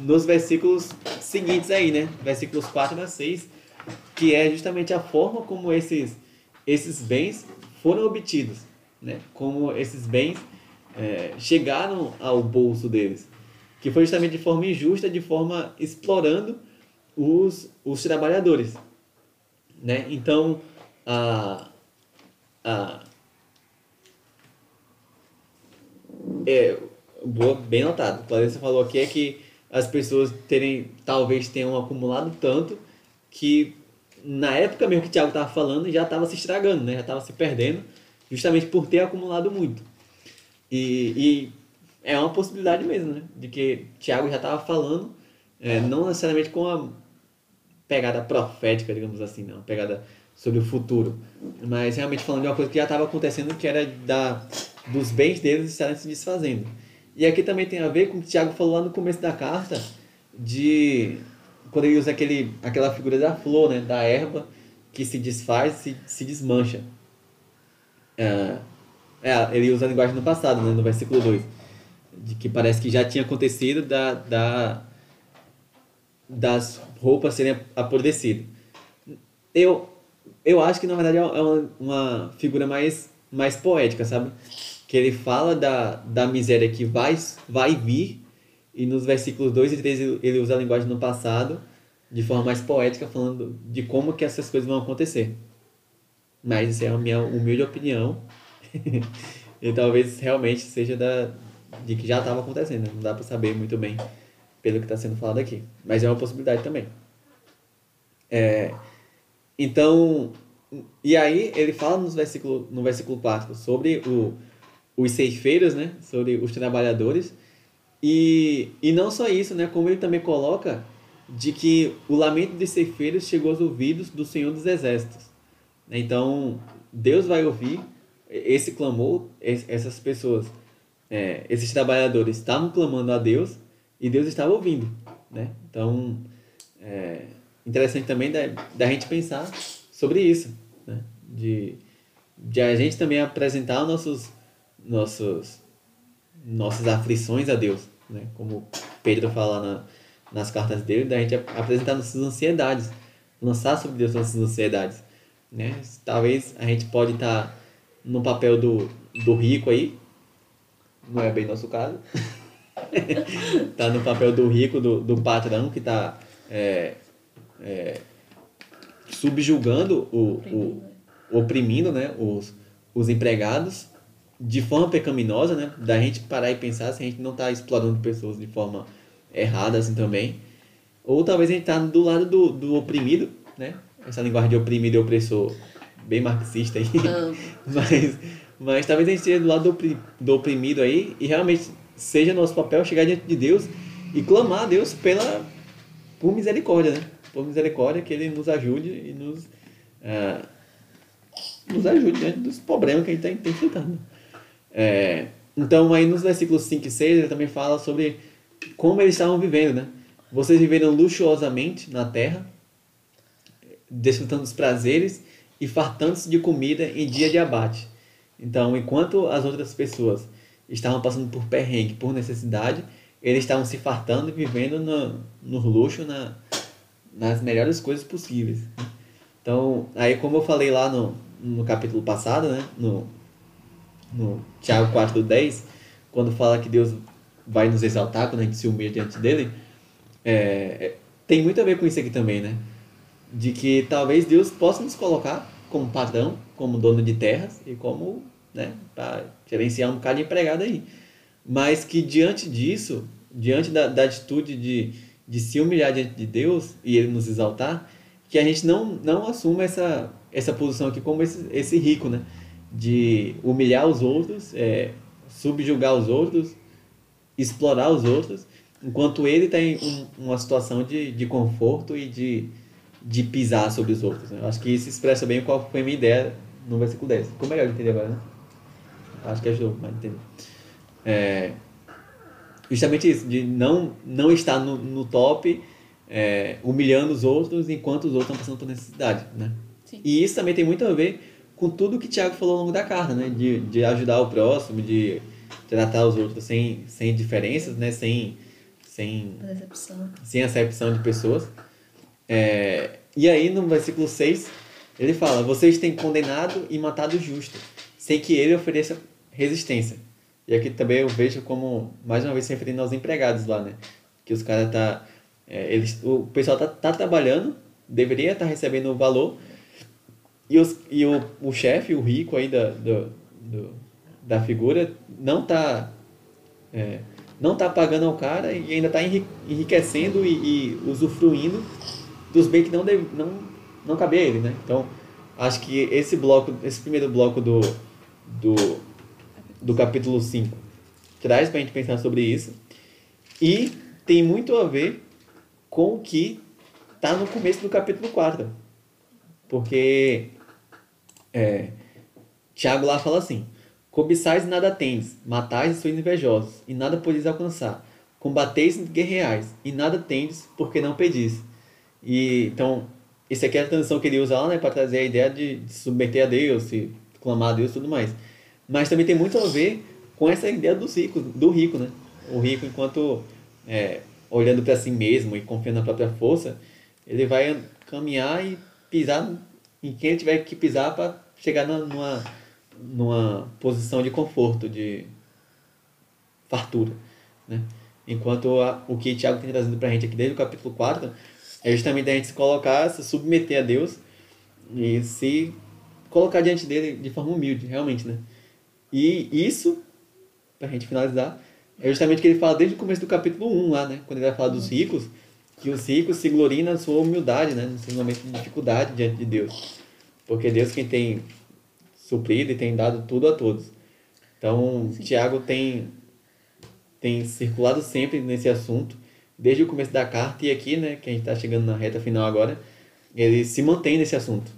A: nos versículos seguintes aí, né? Versículos 4 a 6, que é justamente a forma como esses, esses bens foram obtidos, né? Como esses bens é, chegaram ao bolso deles. Que foi justamente de forma injusta, de forma explorando os, os trabalhadores. Né? Então, a, a é, boa, bem notado. Clarissa falou aqui é que as pessoas terem, talvez tenham acumulado tanto que na época mesmo que o Thiago estava falando já estava se estragando, né? já estava se perdendo, justamente por ter acumulado muito. E, e é uma possibilidade mesmo, né? De que o Thiago já estava falando, é, não necessariamente com a pegada profética, digamos assim, não, a pegada sobre o futuro, mas realmente falando de uma coisa que já estava acontecendo, que era da, dos bens deles estarem se desfazendo. E aqui também tem a ver com o que o Tiago falou lá no começo da carta, de quando ele usa aquele, aquela figura da flor, né, da erva, que se desfaz, se, se desmancha. É, é, ele usa a linguagem no passado, né, no versículo 2, de que parece que já tinha acontecido da, da, das roupas serem apodrecidas. Eu, eu acho que na verdade é uma, uma figura mais, mais poética, sabe? Que ele fala da, da miséria que vai, vai vir, e nos versículos 2 e 3 ele usa a linguagem no passado, de forma mais poética, falando de como que essas coisas vão acontecer. Mas isso é a minha humilde opinião. e talvez realmente seja da, de que já estava acontecendo. Não dá para saber muito bem pelo que está sendo falado aqui. Mas é uma possibilidade também. É, então, e aí ele fala nos versículo, no versículo 4 sobre o, os ceifeiros, né? Sobre os trabalhadores. E, e não só isso, né? Como ele também coloca de que o lamento dos ceifeiros chegou aos ouvidos do Senhor dos Exércitos. Então, Deus vai ouvir esse clamor, essas pessoas, é, esses trabalhadores estavam clamando a Deus e Deus estava ouvindo, né? Então, é, interessante também da, da gente pensar sobre isso, né? De, de a gente também apresentar nossos, nossos, nossas aflições a Deus, né? Como Pedro fala na, nas cartas dele, da gente apresentar nossas ansiedades, lançar sobre Deus nossas ansiedades, né? Talvez a gente pode estar tá no papel do, do rico aí, não é bem nosso caso, tá no papel do rico, do, do patrão que está é, é, subjugando o, o, oprimindo né, os, os empregados de forma pecaminosa, né, da gente parar e pensar se a gente não está explorando pessoas de forma errada assim também. Ou talvez a gente está do lado do, do oprimido, né? Essa linguagem de oprimido e opressor bem marxista aí. Ah. mas, Mas talvez a gente esteja do lado do, do oprimido aí e realmente seja nosso papel chegar diante de Deus e clamar a Deus pela, por misericórdia, né? Por misericórdia, que Ele nos ajude e nos, uh, nos ajude diante dos problemas que a gente está enfrentando. É, então, aí nos versículos 5 e 6, ele também fala sobre como eles estavam vivendo, né? Vocês viveram luxuosamente na terra, desfrutando dos prazeres e fartando-se de comida em dia de abate. Então, enquanto as outras pessoas estavam passando por perrengue, por necessidade, eles estavam se fartando e vivendo no, no luxo, na, nas melhores coisas possíveis. Então, aí como eu falei lá no, no capítulo passado, né, no, no Tiago 4 10, quando fala que Deus vai nos exaltar quando a gente se humilha diante dele, é, é, tem muito a ver com isso aqui também, né? De que talvez Deus possa nos colocar como padrão, como dono de terras e como, né, para gerenciar um bocado de empregado aí. Mas que diante disso, diante da, da atitude de, de se humilhar diante de Deus e Ele nos exaltar, que a gente não, não assuma essa, essa posição aqui como esse, esse rico, né? De humilhar os outros, é, subjugar os outros, explorar os outros, enquanto ele tem um, uma situação de, de conforto e de, de pisar sobre os outros. Né? Eu acho que isso expressa bem qual foi a minha ideia no versículo 10. Ficou melhor de entender agora, né? Acho que ajudou mais entender. É, justamente isso, de não, não estar no, no top é, humilhando os outros enquanto os outros estão passando por necessidade, né? Sim. E isso também tem muito a ver com tudo que o Tiago falou ao longo da carta, né? De, de ajudar o próximo, de tratar os outros sem, sem diferenças, né? Sem, sem,
B: acepção.
A: sem acepção de pessoas. É, e aí, no versículo 6, ele fala: Vocês têm condenado e matado o justo, sem que ele ofereça resistência. E aqui também eu vejo como, mais uma vez, se referindo aos empregados lá, né? Que os caras tá. É, eles, o pessoal tá, tá trabalhando, deveria estar tá recebendo o valor, e, os, e o, o chefe, o rico aí da, do, do da figura não está é, não tá pagando ao cara e ainda está enriquecendo e, e, usufruindo dos bens que não, deve, não, não cabe a ele, né? Então, acho que esse bloco, esse primeiro bloco do, do, do capítulo 5 traz para a gente pensar sobre isso e tem muito a ver com o que está no começo do capítulo 4. Porque é, Tiago lá fala assim, Cobiçais e nada tendes, matais e sois invejosos, e nada podeis alcançar. Combateis e guerreais, e nada tendes, porque não pedis. E, então, isso aqui é a transição que ele usa lá, né, para trazer a ideia de, de submeter a Deus, se clamar a Deus e tudo mais. Mas também tem muito a ver com essa ideia do rico, do rico, né? O rico, enquanto é, olhando para si mesmo e confiando na própria força, ele vai caminhar e pisar em quem ele tiver que pisar para chegar numa numa posição de conforto, de fartura. Né? Enquanto a, o que Tiago tem trazido para a gente aqui desde o capítulo 4 é justamente a gente se colocar, se submeter a Deus e se colocar diante dele de forma humilde, realmente. Né? E isso, para a gente finalizar, é justamente o que ele fala desde o começo do capítulo 1 lá, né? quando ele vai falar dos ricos, que os ricos se gloriam na sua humildade, né? seu momento de dificuldade diante de Deus. Porque Deus quem tem suprido e tem dado tudo a todos. Então, Sim. Tiago tem, tem circulado sempre nesse assunto, desde o começo da carta e aqui, né, que a gente está chegando na reta final agora, ele se mantém nesse assunto.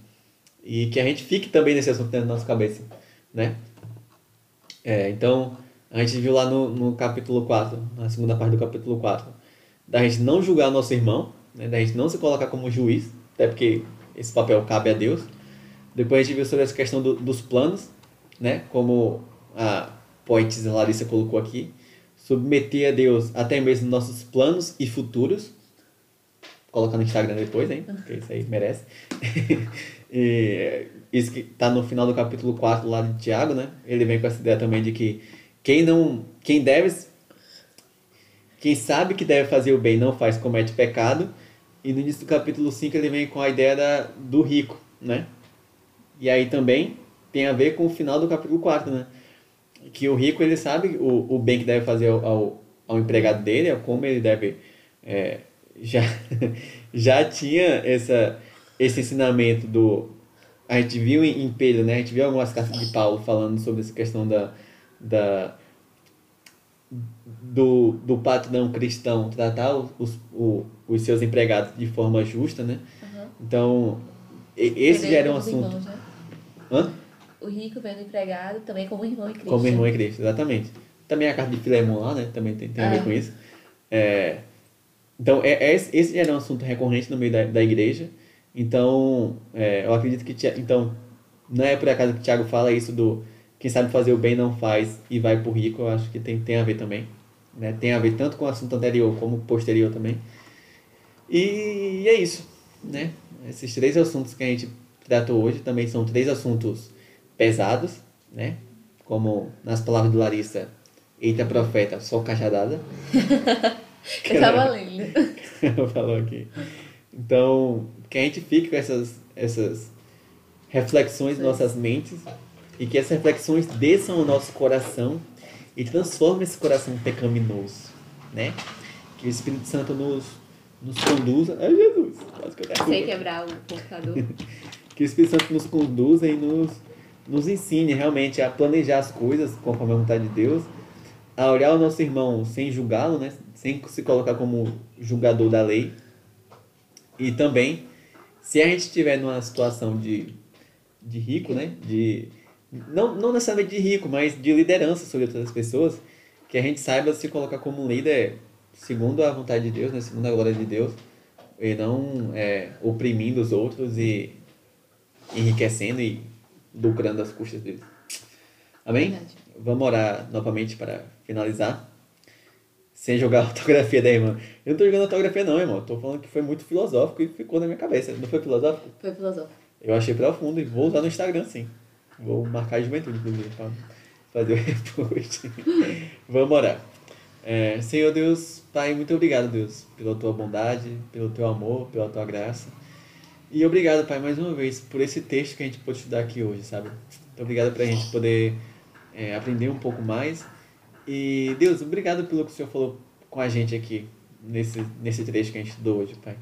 A: E que a gente fique também nesse assunto dentro da nossa cabeça, né? É, então, a gente viu lá no, no capítulo 4, na segunda parte do capítulo 4, da gente não julgar nosso irmão, né, da gente não se colocar como juiz, até porque esse papel cabe a Deus, depois a gente viu sobre essa questão do, dos planos, né? Como a poetisa Larissa colocou aqui. Submeter a Deus até mesmo nossos planos e futuros. Colocar no Instagram depois, hein? Porque isso aí merece. e isso que está no final do capítulo 4 lá de Tiago, né? Ele vem com essa ideia também de que quem não. Quem deve. Quem sabe que deve fazer o bem não faz, comete pecado. E no início do capítulo 5 ele vem com a ideia da, do rico, né? E aí também tem a ver com o final do capítulo 4, né? Que o rico, ele sabe o, o bem que deve fazer ao, ao empregado dele, como ele deve... É, já, já tinha essa, esse ensinamento do a gente viu em, em Pedro, né? A gente viu algumas cartas de Paulo falando sobre essa questão da, da do, do patrão cristão tratar os, os, os seus empregados de forma justa, né?
B: Uhum.
A: Então, esse já era um assunto.
B: Irmãos, né?
A: Hã?
B: O rico vendo o empregado também como irmão em Cristo.
A: Como irmão em Cristo, exatamente. Também a carta de Filemon lá, né? Também tem, tem a ver
B: É.
A: com isso. É, então, é, é, esse já era um assunto recorrente no meio da, da igreja. Então, é, eu acredito que... Então, não é por acaso que o Tiago fala isso do... Quem sabe fazer o bem não faz e vai pro rico. Eu acho que tem, tem a ver também. Né? Tem a ver tanto com o assunto anterior como posterior também. E é isso, né? Esses três assuntos que a gente tratou hoje também são três assuntos pesados, né? Como nas palavras do Larissa, eita profeta, só cajadada.
B: Eu tava lendo.
A: Ela falou aqui. Então, que a gente fique com essas, essas reflexões em nossas mentes e que essas reflexões desçam ao nosso coração e transformem esse coração pecaminoso, né? Que o Espírito Santo nos, nos conduza. Ai, Jesus! Quase que eu derrubo.
B: Sem quebrar o computador.
A: Que o Espírito Santo nos conduza e nos, nos ensine realmente a planejar as coisas conforme a vontade de Deus, a olhar o nosso irmão sem julgá-lo, né? sem se colocar como julgador da lei. E também, se a gente estiver numa situação de, de rico, né? de, não, não necessariamente de rico, mas de liderança sobre outras pessoas, que a gente saiba se colocar como um líder segundo a vontade de Deus, né? segundo a glória de Deus, e não é, oprimindo os outros e enriquecendo e lucrando às custas deles. Amém?
B: Verdade.
A: Vamos orar novamente para finalizar. Sem jogar a autografia da irmã. Eu não tô jogando autografia não, irmão. Eu tô falando que foi muito filosófico e ficou na minha cabeça. Não foi filosófico?
B: Foi filosófico.
A: Eu achei profundo e vou usar no Instagram sim. Vou marcar a juventude, inclusive, para fazer o repost. Vamos orar. É, Senhor Deus, Pai, muito obrigado, Deus, pela tua bondade, pelo teu amor, pela tua graça. E obrigado, Pai, mais uma vez, por esse texto que a gente pôde estudar aqui hoje, sabe? Muito obrigado pra gente poder é, aprender um pouco mais. E, Deus, obrigado pelo que o Senhor falou com a gente aqui, nesse, nesse trecho que a gente estudou hoje, Pai.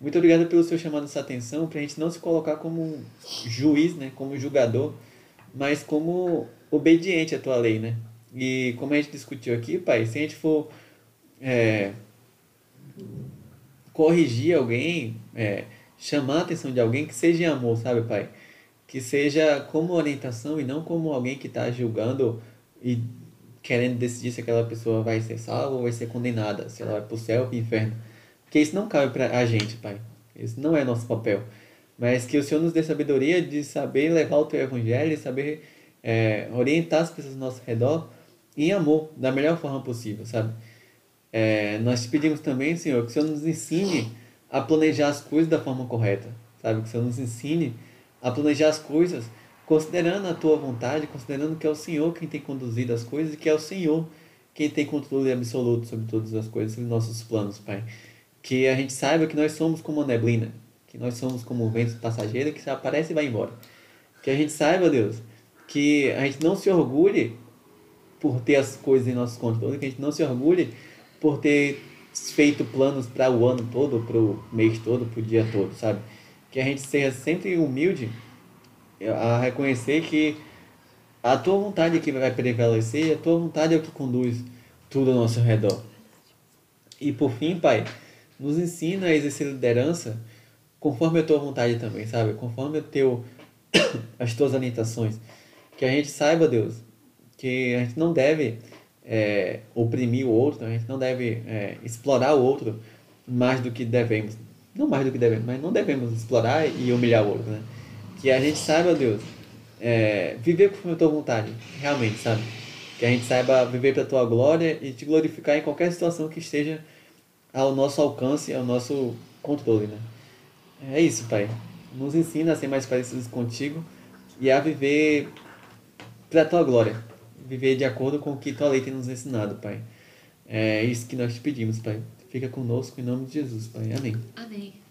A: Muito obrigado pelo Senhor chamando essa atenção, pra gente não se colocar como juiz, né? Como julgador, mas como obediente à tua lei, né? E como a gente discutiu aqui, Pai, se a gente for é, corrigir alguém, é, chamar a atenção de alguém, que seja em amor, sabe, Pai? Que seja como orientação e não como alguém que está julgando e querendo decidir se aquela pessoa vai ser salva ou vai ser condenada, se ela vai para o céu ou para o inferno. Porque isso não cabe para a gente, Pai. Isso não é nosso papel. Mas que o Senhor nos dê sabedoria de saber levar o Teu Evangelho saber é, orientar as pessoas ao nosso redor em amor, da melhor forma possível, sabe? É, nós te pedimos também, Senhor, que o Senhor nos ensine a planejar as coisas da forma correta, sabe? Que o Senhor nos ensine a planejar as coisas considerando a tua vontade, considerando que é o Senhor quem tem conduzido as coisas e que é o Senhor quem tem controle absoluto sobre todas as coisas, sobre nossos planos, Pai. Que a gente saiba que nós somos como a neblina, que nós somos como o vento passageiro que aparece e vai embora. Que a gente saiba, Deus, que a gente não se orgulhe por ter as coisas em nosso controle, que a gente não se orgulhe por ter feito planos para o ano todo, para o mês todo, para o dia todo, sabe? Que a gente seja sempre humilde a reconhecer que a tua vontade é que vai prevalecer, a tua vontade é o que conduz tudo ao nosso redor. E por fim, Pai, nos ensina a exercer liderança conforme a tua vontade também, sabe? Conforme o teu, as tuas orientações. Que a gente saiba, Deus, que a gente não deve é, oprimir o outro, a gente não deve é, explorar o outro mais do que devemos. Não mais do que devemos, mas não devemos explorar e humilhar o outro, né? Que a gente saiba, Deus, é, viver conforme a tua vontade, realmente, sabe? Que a gente saiba viver para a tua glória e te glorificar em qualquer situação que esteja ao nosso alcance, ao nosso controle, né? É isso, Pai. Nos ensina a ser mais parecidos contigo e a viver para a tua glória. Viver de acordo com o que tua lei tem nos ensinado, Pai. É isso que nós te pedimos, Pai. Fica conosco em nome de Jesus, Pai. Amém.
B: Amém.